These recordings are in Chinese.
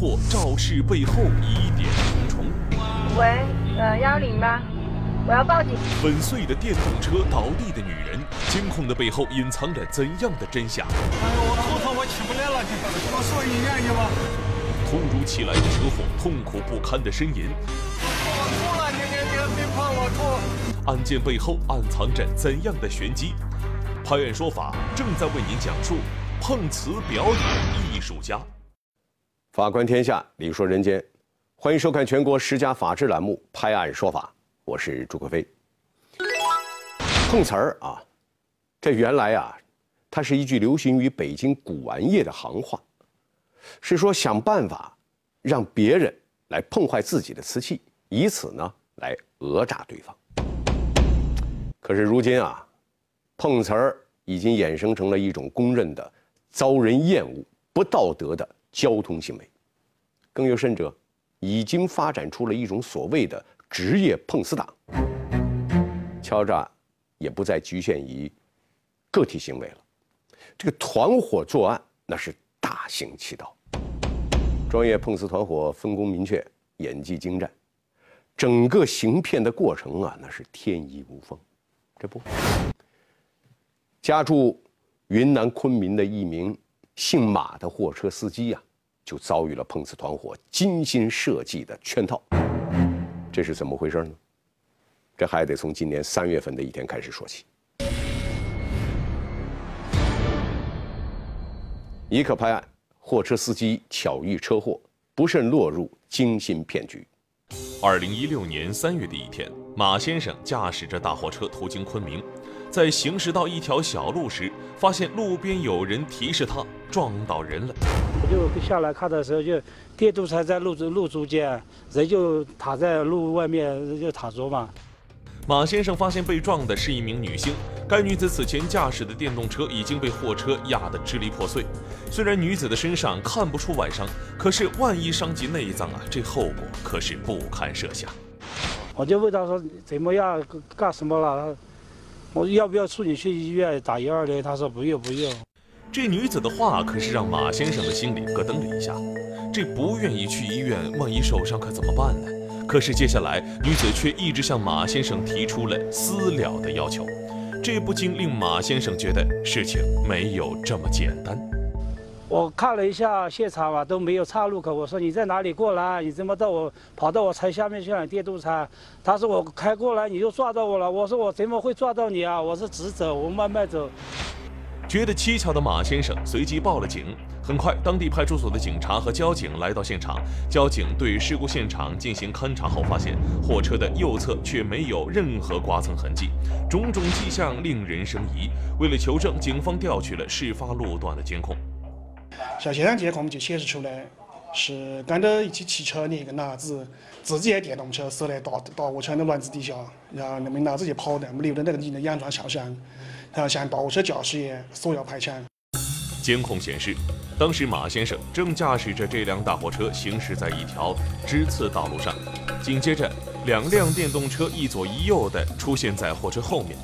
车司机突遇车祸，肇事背后疑点重重。喂，呃，幺零吗？我要报警。粉碎的电动车，倒地的女人，监控的背后隐藏着怎样的真相？哎呦，我头疼，我起不来了，你我送医院去吧。突如其来的车祸，痛苦不堪的呻吟。我吐了，你你你别碰我吐。案件背后暗藏着怎样的玄机？拍案说法正在为您讲述。碰瓷表演艺术家，法官天下，理说人间，欢迎收看全国十佳法制栏目《拍案说法》，我是朱克飞。碰瓷儿啊，这原来啊，它是一句流行于北京古玩业的行话，是说想办法让别人来碰坏自己的瓷器，以此呢来讹诈对方。可是如今啊，碰瓷儿已经衍生成了一种公认的。遭人厌恶、不道德的交通行为，更有甚者，已经发展出了一种所谓的职业碰瓷党。敲诈也不再局限于个体行为了，这个团伙作案那是大行其道。专业碰瓷团伙分工明确，演技精湛，整个行骗的过程啊，那是天衣无缝。这不，家住。云南昆明的一名姓马的货车司机呀，就遭遇了碰瓷团伙精心设计的圈套。这是怎么回事呢？这还得从今年三月份的一天开始说起。一可拍案，货车司机巧遇车祸，不慎落入精心骗局。二零一六年三月的一天，马先生驾驶着大货车途经昆明。在行驶到一条小路时，发现路边有人提示他撞到人了。我就下来看的时候，就电动车在路路中间，人就躺在路外面，人就躺着嘛。马先生发现被撞的是一名女性，该女子此前驾驶的电动车已经被货车压得支离破碎。虽然女子的身上看不出外伤，可是万一伤及内脏啊，这后果可是不堪设想。我就问他说怎么样，干什么了？我要不要送你去医院打幺二零？他说不用不用。这女子的话可是让马先生的心里咯噔了一下。这不愿意去医院，万一受伤可怎么办呢？可是接下来女子却一直向马先生提出了私了的要求，这不禁令马先生觉得事情没有这么简单。我看了一下现场啊，都没有岔路口。我说你在哪里过来？你怎么到我跑到我车下面去了？电动车？他说我开过来你就撞到我了。我说我怎么会撞到你啊？我是直走，我慢慢走。觉得蹊跷的马先生随即报了警。很快，当地派出所的警察和交警来到现场。交警对事故现场进行勘查后，发现货车的右侧却没有任何刮蹭痕迹，种种迹象令人生疑。为了求证，警方调取了事发路段的监控。像现场监控就显示出来，是跟着一起骑车的一个男子，自己的电动车驶在大大货车的轮子底下，然后那名男子就跑的，没留在那个女的佯装下山，然后向大货车驾驶员索要赔偿。监控显示，当时马先生正驾驶着这辆大货车行驶在一条支刺道路上，紧接着两辆电动车一左一右的出现在货车后面。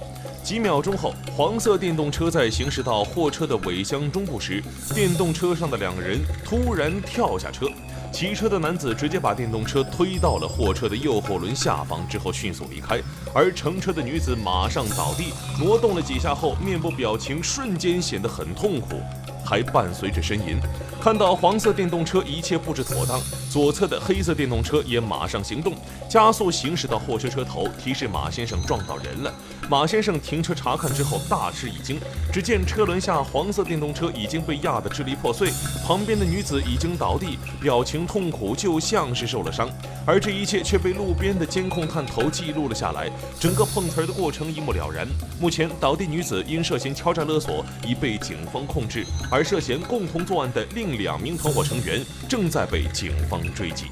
几秒钟后，黄色电动车在行驶到货车的尾箱中部时，电动车上的两人突然跳下车，骑车的男子直接把电动车推到了货车的右后轮下方，之后迅速离开，而乘车的女子马上倒地，挪动了几下后，面部表情瞬间显得很痛苦。还伴随着呻吟。看到黄色电动车一切布置妥当，左侧的黑色电动车也马上行动，加速行驶到货车车头，提示马先生撞到人了。马先生停车查看之后大吃一惊，只见车轮下黄色电动车已经被压得支离破碎，旁边的女子已经倒地，表情痛苦，就像是受了伤。而这一切却被路边的监控探头记录了下来，整个碰瓷儿的过程一目了然。目前，倒地女子因涉嫌敲诈勒索已被警方控制。而涉嫌共同作案的另两名团伙成员正在被警方追击。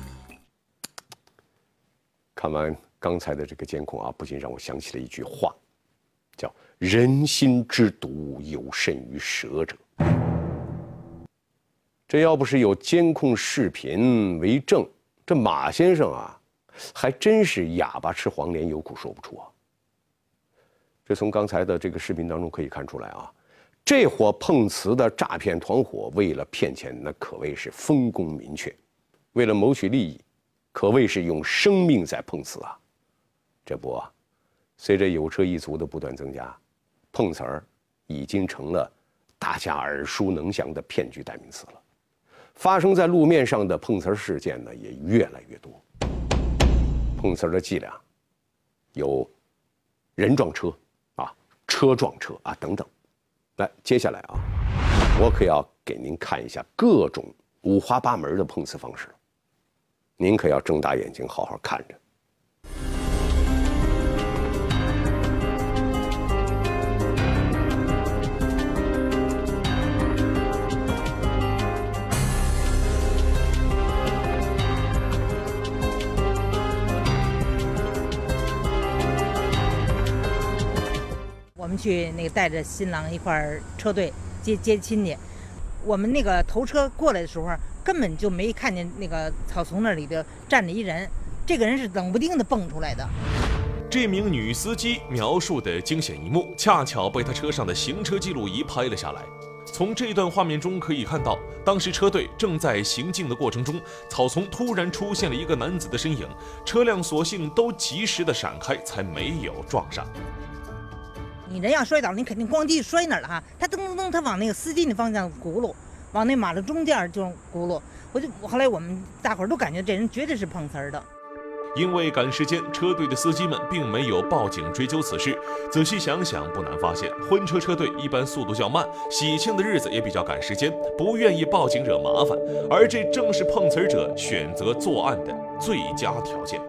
看完刚才的这个监控啊，不禁让我想起了一句话，叫“人心之毒有甚于蛇者”。这要不是有监控视频为证，这马先生啊，还真是哑巴吃黄连，有苦说不出啊。这从刚才的这个视频当中可以看出来啊。这伙碰瓷的诈骗团伙为了骗钱，那可谓是分工明确，为了谋取利益，可谓是用生命在碰瓷啊！这不，随着有车一族的不断增加，碰瓷儿已经成了大家耳熟能详的骗局代名词了。发生在路面上的碰瓷儿事件呢，也越来越多。碰瓷儿的伎俩有人撞车啊，车撞车啊等等。来，接下来啊，我可要给您看一下各种五花八门的碰瓷方式，您可要睁大眼睛好好看着。去那个带着新郎一块儿车队接接亲去，我们那个头车过来的时候，根本就没看见那个草丛那里的站着一人，这个人是冷不丁的蹦出来的。这名女司机描述的惊险一幕，恰巧被她车上的行车记录仪拍了下来。从这段画面中可以看到，当时车队正在行进的过程中，草丛突然出现了一个男子的身影，车辆所幸都及时的闪开，才没有撞上。你人要摔倒，你肯定咣叽摔哪儿了哈？他噔噔噔，他往那个司机那方向轱辘，往那马路中间就轱辘。我就后来我们大伙儿都感觉这人绝对是碰瓷儿的。因为赶时间，车队的司机们并没有报警追究此事。仔细想想，不难发现，婚车车队一般速度较慢，喜庆的日子也比较赶时间，不愿意报警惹麻烦，而这正是碰瓷儿者选择作案的最佳条件。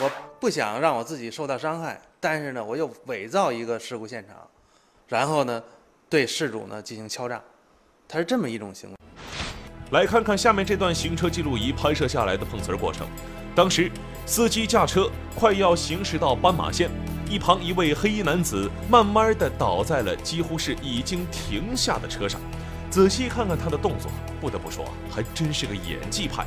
我不想让我自己受到伤害，但是呢，我又伪造一个事故现场，然后呢，对事主呢进行敲诈，它是这么一种行为。来看看下面这段行车记录仪拍摄下来的碰瓷儿过程。当时，司机驾车快要行驶到斑马线，一旁一位黑衣男子慢慢的倒在了几乎是已经停下的车上。仔细看看他的动作，不得不说，还真是个演技派。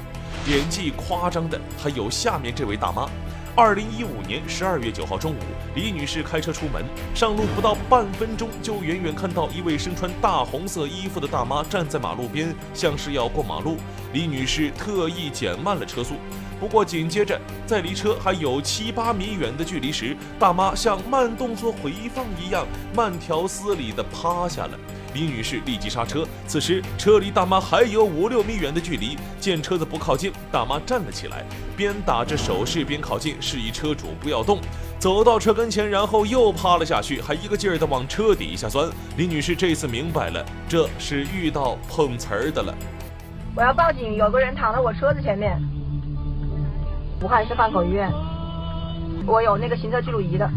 演技夸张的还有下面这位大妈。二零一五年十二月九号中午，李女士开车出门，上路不到半分钟，就远远看到一位身穿大红色衣服的大妈站在马路边，像是要过马路。李女士特意减慢了车速。不过紧接着，在离车还有七八米远的距离时，大妈像慢动作回放一样，慢条斯理地趴下了。李女士立即刹车，此时车离大妈还有五六米远的距离。见车子不靠近，大妈站了起来，边打着手势边靠近，示意车主不要动。走到车跟前，然后又趴了下去，还一个劲儿地往车底下钻。李女士这次明白了，这是遇到碰瓷儿的了。我要报警，有个人躺在我车子前面。武汉市汉口医院，我有那个行车记录仪的。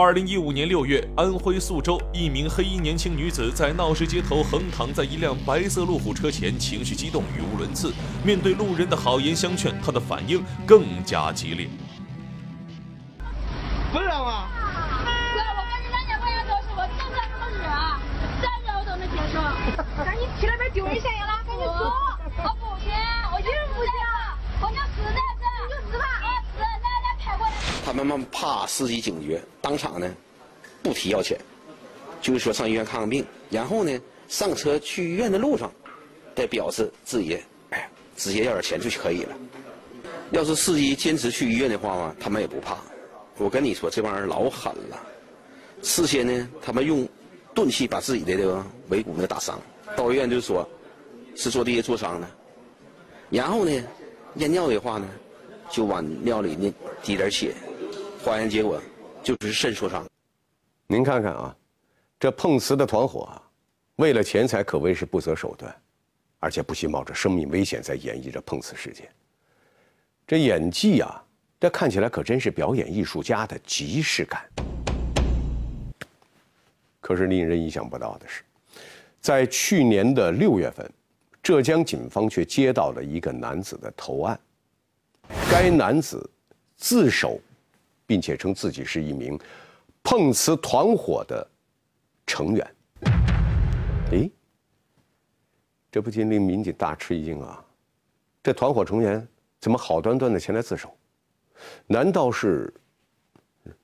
二零一五年六月，安徽宿州一名黑衣年轻女子在闹市街头横躺在一辆白色路虎车前，情绪激动，语无伦次。面对路人的好言相劝，她的反应更加激烈。不让啊！哥，我给你两千块钱做事，我挣这么多日啊，再热我都能接受。赶紧去那边丢人现眼了，赶紧走！我不行，我一人不行，我娘死在这，你就死吧。我死，奶奶派过来。他们怕司机警觉，当场呢不提要钱，就是说上医院看看病，然后呢上车去医院的路上，再表示自己哎直接要点钱就可以了。要是司机坚持去医院的话嘛，他们也不怕。我跟你说，这帮人老狠了。事先呢，他们用钝器把自己的这个尾骨呢打伤，到医院就说是坐地下坐伤的。然后呢，验尿的话呢，就往尿里呢滴点血，化验结果就是肾受伤。您看看啊，这碰瓷的团伙啊，为了钱财可谓是不择手段，而且不惜冒着生命危险在演绎着碰瓷事件。这演技啊，这看起来可真是表演艺术家的即视感。可是令人意想不到的是，在去年的六月份，浙江警方却接到了一个男子的投案。该男子自首，并且称自己是一名碰瓷团伙的成员。诶，这不禁令民警大吃一惊啊！这团伙成员怎么好端端的前来自首？难道是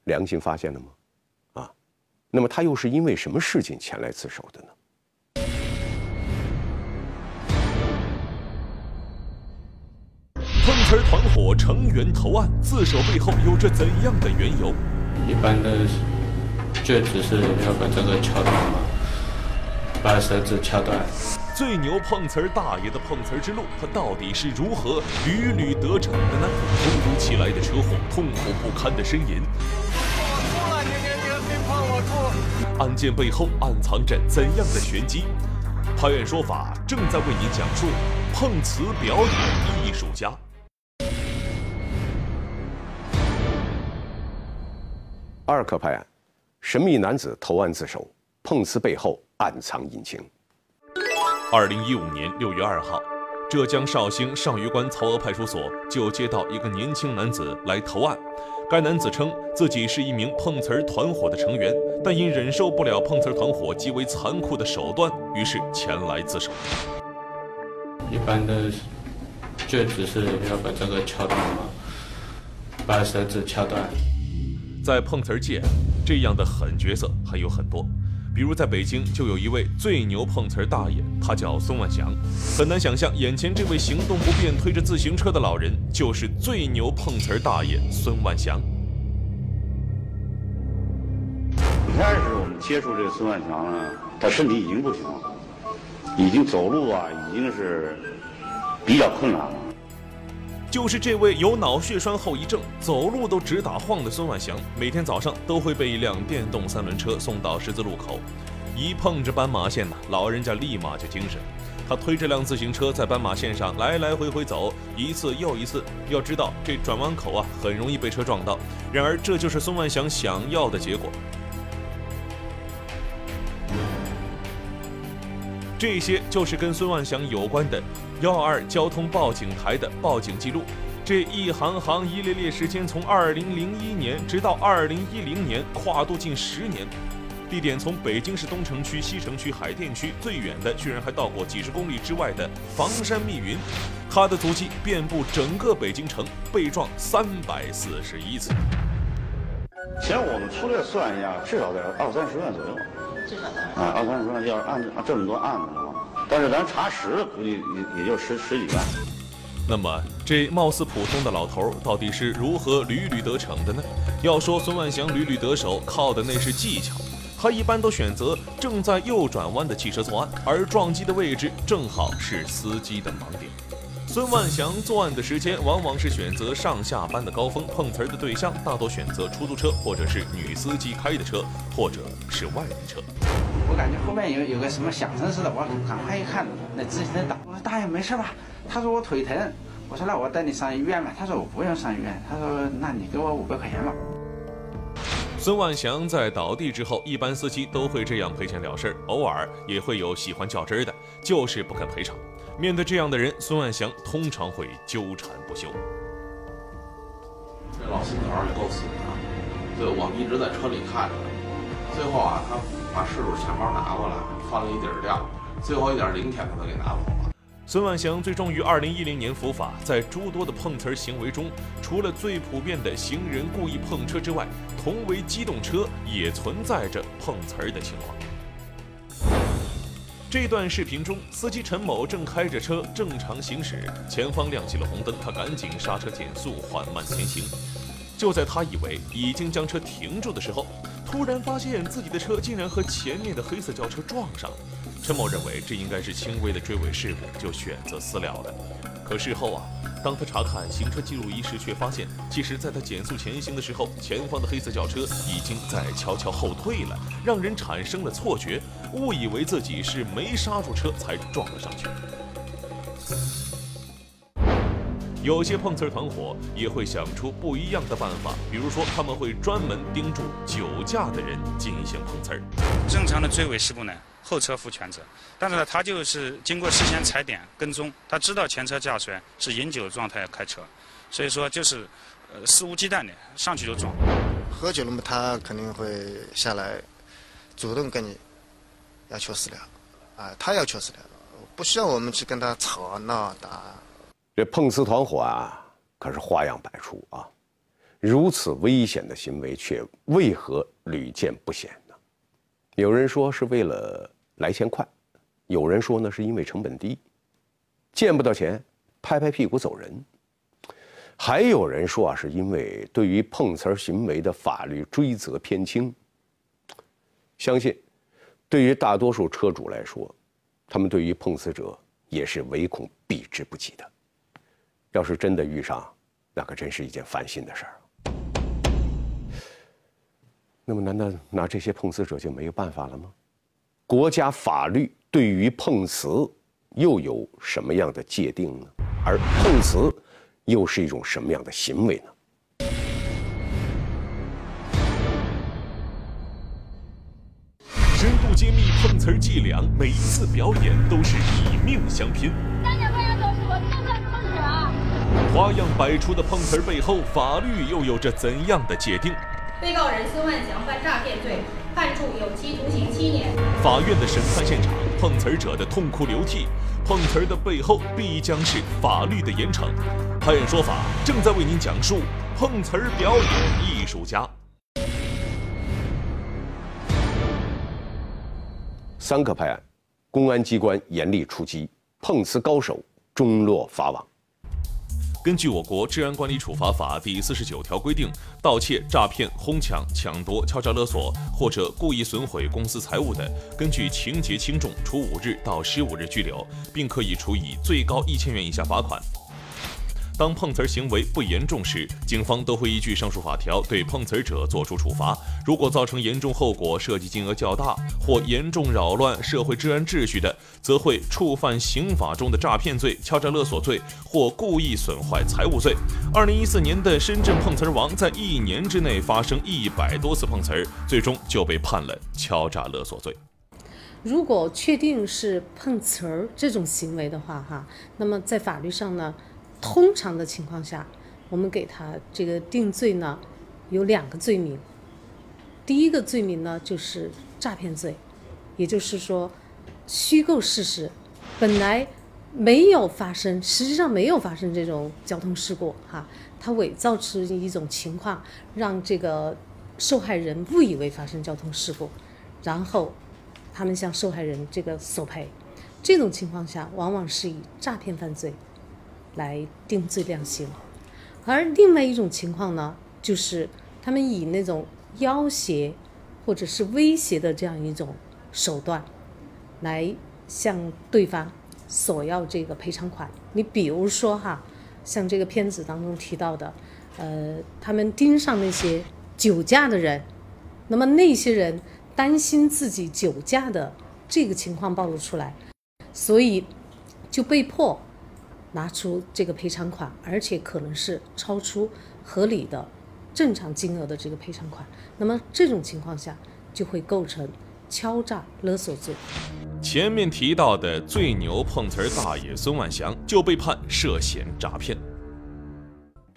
良心发现了吗？啊，那么他又是因为什么事情前来自首的呢？碰瓷儿团伙成员投案自首背后有着怎样的缘由？一般的就只是要把这个敲断嘛，把绳子敲断。最牛碰瓷儿大爷的碰瓷儿之路，他到底是如何屡屡得逞的呢？突如其来的车祸，痛苦不堪的呻吟。案件背后暗藏着怎样的玄机？拍案说法正在为您讲述碰瓷表演艺术家。二克派案，神秘男子投案自首，碰瓷背后暗藏隐情。二零一五年六月二号，浙江绍兴上虞关曹娥派出所就接到一个年轻男子来投案。该男子称自己是一名碰瓷儿团伙的成员，但因忍受不了碰瓷儿团伙极为残酷的手段，于是前来自首。一般的就只是要把这个敲断嘛，把绳子敲断。在碰瓷界，这样的狠角色还有很多。比如在北京就有一位最牛碰瓷儿大爷，他叫孙万祥。很难想象，眼前这位行动不便、推着自行车的老人，就是最牛碰瓷儿大爷孙万祥。一开始我们接触这个孙万祥呢，他身体已经不行了，已经走路啊，已经是比较困难了。就是这位有脑血栓后遗症、走路都直打晃的孙万祥，每天早上都会被一辆电动三轮车送到十字路口，一碰着斑马线呢，老人家立马就精神。他推着辆自行车在斑马线上来来回回走，一次又一次。要知道这转弯口啊，很容易被车撞到。然而这就是孙万祥想要的结果。这些就是跟孙万祥有关的幺二交通报警台的报警记录。这一行行一列列时间从二零零一年直到二零一零年，跨度近十年。地点从北京市东城区、西城区、海淀区，最远的居然还到过几十公里之外的房山密云。他的足迹遍布整个北京城，被撞三百四十一次。现在我们粗略算一下，至少得二三十万左右。至少啊，二三十万，要是按这么多案子的话，但是咱查实估计也也就十十几万。那么，这貌似普通的老头到底是如何屡屡得逞的呢？要说孙万祥屡屡得手，靠的那是技巧。他一般都选择正在右转弯的汽车作案，而撞击的位置正好是司机的盲点。孙万祥作案的时间往往是选择上下班的高峰，碰瓷儿的对象大多选择出租车或者是女司机开的车，或者是外地车。我感觉后面有有个什么响声似的，我赶快一看，那自行车倒。我说大爷没事吧？他说我腿疼。我说那我带你上医院吧。他说我不用上医院。他说那你给我五百块钱吧。孙万祥在倒地之后，一般司机都会这样赔钱了事儿，偶尔也会有喜欢较真儿的，就是不肯赔偿。面对这样的人，孙万祥通常会纠缠不休。这老孙子儿也够死的，对，我们一直在车里看着呢。最后啊，他把失主钱包拿过来，放了一底儿料，最后一点零钱他都给拿走了。孙万祥最终于二零一零年伏法，在诸多的碰瓷儿行为中，除了最普遍的行人故意碰车之外，同为机动车也存在着碰瓷儿的情况。这段视频中，司机陈某正开着车正常行驶，前方亮起了红灯，他赶紧刹车减速，缓慢前行。就在他以为已经将车停住的时候，突然发现自己的车竟然和前面的黑色轿车撞上了。陈某认为这应该是轻微的追尾事故，就选择私了了。可事后啊，当他查看行车记录仪时，却发现其实在他减速前行的时候，前方的黑色轿车已经在悄悄后退了，让人产生了错觉，误以为自己是没刹住车才撞了上去。有些碰瓷儿团伙也会想出不一样的办法，比如说他们会专门盯住酒驾的人进行碰瓷儿。正常的追尾事故呢，后车负全责，但是呢，他就是经过事先踩点跟踪，他知道前车驾驶员是饮酒状态开车，所以说就是呃肆无忌惮的上去就撞。喝酒了嘛，他肯定会下来主动跟你要求私了，啊，他要求私了，不需要我们去跟他吵闹打。这碰瓷团伙啊，可是花样百出啊！如此危险的行为，却为何屡见不鲜呢？有人说是为了来钱快，有人说呢是因为成本低，见不到钱，拍拍屁股走人。还有人说啊，是因为对于碰瓷儿行为的法律追责偏轻。相信，对于大多数车主来说，他们对于碰瓷者也是唯恐避之不及的。要是真的遇上，那可真是一件烦心的事儿。那么，难道拿这些碰瓷者就没有办法了吗？国家法律对于碰瓷又有什么样的界定呢？而碰瓷又是一种什么样的行为呢？深度揭秘碰瓷伎俩，每一次表演都是以命相拼。花样百出的碰瓷儿背后，法律又有着怎样的界定？被告人孙万祥犯诈骗罪，判处有期徒刑七年。法院的审判现场，碰瓷儿者的痛哭流涕，碰瓷儿的背后必将是法律的严惩。拍案说法正在为您讲述碰瓷儿表演艺术家。三个拍案，公安机关严厉出击，碰瓷高手终落法网。根据我国治安管理处罚法第四十九条规定，盗窃、诈骗、哄抢、抢夺、敲诈勒索或者故意损毁公私财物的，根据情节轻重，处五日到十五日拘留，并可以处以最高一千元以下罚款。当碰瓷儿行为不严重时，警方都会依据上述法条对碰瓷儿者作出处罚。如果造成严重后果、涉及金额较大或严重扰乱社会治安秩序的，则会触犯刑法中的诈骗罪、敲诈勒索罪或故意损坏财物罪。二零一四年的深圳碰瓷儿王在一年之内发生一百多次碰瓷儿，最终就被判了敲诈勒索罪。如果确定是碰瓷儿这种行为的话，哈，那么在法律上呢？通常的情况下，我们给他这个定罪呢，有两个罪名。第一个罪名呢就是诈骗罪，也就是说，虚构事实，本来没有发生，实际上没有发生这种交通事故哈，他伪造出一种情况，让这个受害人误以为发生交通事故，然后他们向受害人这个索赔，这种情况下往往是以诈骗犯罪。来定罪量刑，而另外一种情况呢，就是他们以那种要挟或者是威胁的这样一种手段，来向对方索要这个赔偿款。你比如说哈，像这个片子当中提到的，呃，他们盯上那些酒驾的人，那么那些人担心自己酒驾的这个情况暴露出来，所以就被迫。拿出这个赔偿款，而且可能是超出合理的、正常金额的这个赔偿款，那么这种情况下就会构成敲诈勒索罪。前面提到的最牛碰瓷儿大爷孙万祥就被判涉嫌诈骗。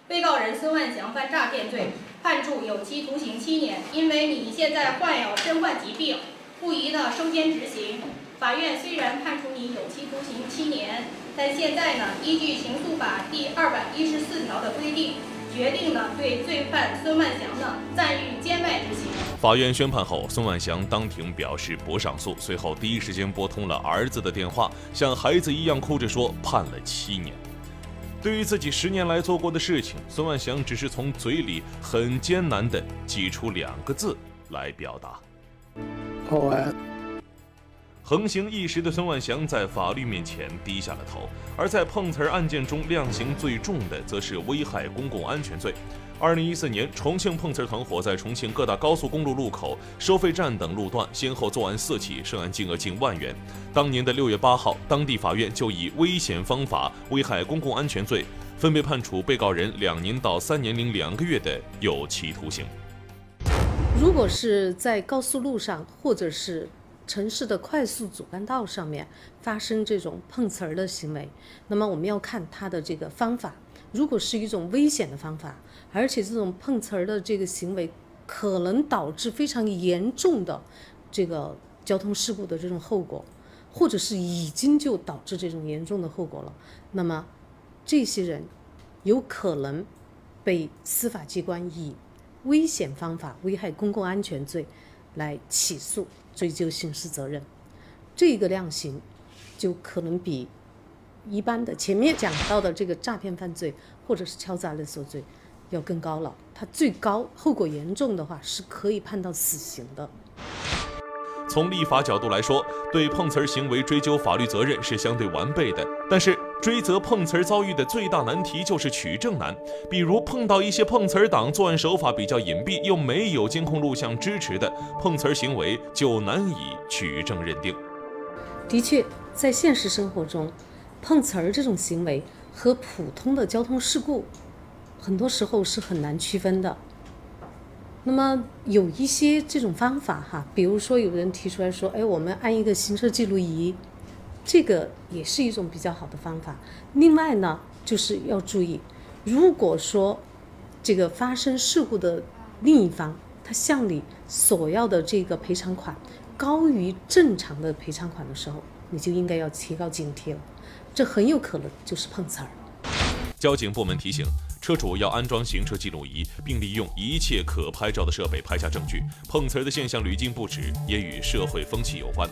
被告人孙万祥犯诈骗罪，判处有期徒刑七年。因为你现在患有身患疾病，不宜呢收监执行。法院虽然判处你有期徒刑七年。但现在呢，依据刑诉法第二百一十四条的规定，决定呢对罪犯孙万祥呢暂予监外执行。法院宣判后，孙万祥当庭表示不上诉，随后第一时间拨通了儿子的电话，像孩子一样哭着说判了七年。对于自己十年来做过的事情，孙万祥只是从嘴里很艰难地挤出两个字来表达：报案。横行一时的孙万祥在法律面前低下了头，而在碰瓷儿案件中量刑最重的，则是危害公共安全罪。二零一四年，重庆碰瓷儿团伙在重庆各大高速公路路口、收费站等路段先后作案四起，涉案金额近万元。当年的六月八号，当地法院就以危险方法危害公共安全罪，分别判处被告人两年到三年零两个月的有期徒刑。如果是在高速路上，或者是城市的快速主干道上面发生这种碰瓷儿的行为，那么我们要看它的这个方法。如果是一种危险的方法，而且这种碰瓷儿的这个行为可能导致非常严重的这个交通事故的这种后果，或者是已经就导致这种严重的后果了，那么这些人有可能被司法机关以危险方法危害公共安全罪来起诉追究刑事责任，这个量刑就可能比一般的前面讲到的这个诈骗犯罪或者是敲诈勒索罪要更高了。它最高后果严重的话是可以判到死刑的。从立法角度来说，对碰瓷儿行为追究法律责任是相对完备的。但是，追责碰瓷儿遭遇的最大难题就是取证难。比如碰到一些碰瓷儿党作案手法比较隐蔽，又没有监控录像支持的碰瓷儿行为，就难以取证认定。的确，在现实生活中，碰瓷儿这种行为和普通的交通事故，很多时候是很难区分的。那么有一些这种方法哈，比如说有人提出来说，哎，我们安一个行车记录仪，这个也是一种比较好的方法。另外呢，就是要注意，如果说这个发生事故的另一方他向你索要的这个赔偿款高于正常的赔偿款的时候，你就应该要提高警惕了，这很有可能就是碰瓷儿。交警部门提醒。车主要安装行车记录仪，并利用一切可拍照的设备拍下证据。碰瓷儿的现象屡禁不止，也与社会风气有关。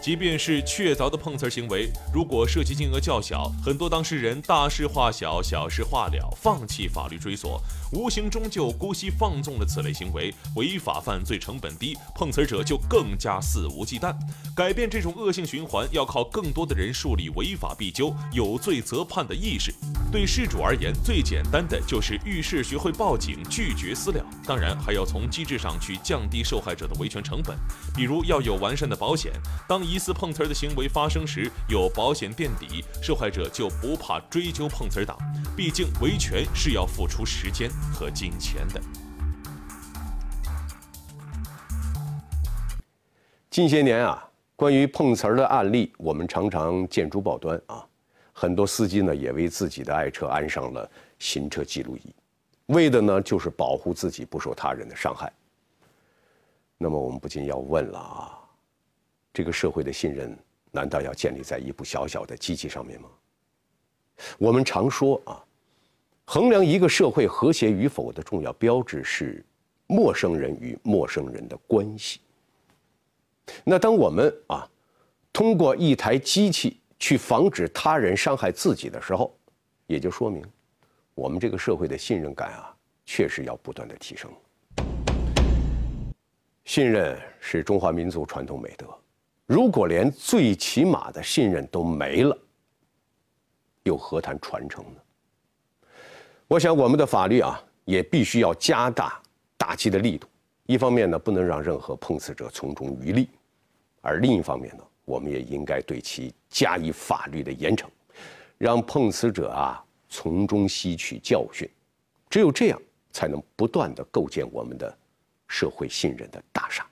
即便是确凿的碰瓷儿行为，如果涉及金额较小，很多当事人大事化小，小事化了，放弃法律追索，无形中就姑息放纵了此类行为，违法犯罪成本低，碰瓷者就更加肆无忌惮。改变这种恶性循环，要靠更多的人树立违法必究、有罪责判的意识。对事主而言，最简单的就是遇事学会报警，拒绝私了。当然，还要从机制上去降低受害者的维权成本，比如要有完善的保险。当一疑似碰瓷儿的行为发生时，有保险垫底，受害者就不怕追究碰瓷儿党。毕竟维权是要付出时间和金钱的。近些年啊，关于碰瓷儿的案例，我们常常见诸报端啊。很多司机呢，也为自己的爱车安上了行车记录仪，为的呢就是保护自己不受他人的伤害。那么我们不禁要问了啊。这个社会的信任，难道要建立在一部小小的机器上面吗？我们常说啊，衡量一个社会和谐与否的重要标志是陌生人与陌生人的关系。那当我们啊，通过一台机器去防止他人伤害自己的时候，也就说明我们这个社会的信任感啊，确实要不断的提升。信任是中华民族传统美德。如果连最起码的信任都没了，又何谈传承呢？我想，我们的法律啊，也必须要加大打击的力度。一方面呢，不能让任何碰瓷者从中渔利；而另一方面呢，我们也应该对其加以法律的严惩，让碰瓷者啊从中吸取教训。只有这样，才能不断的构建我们的社会信任的大厦。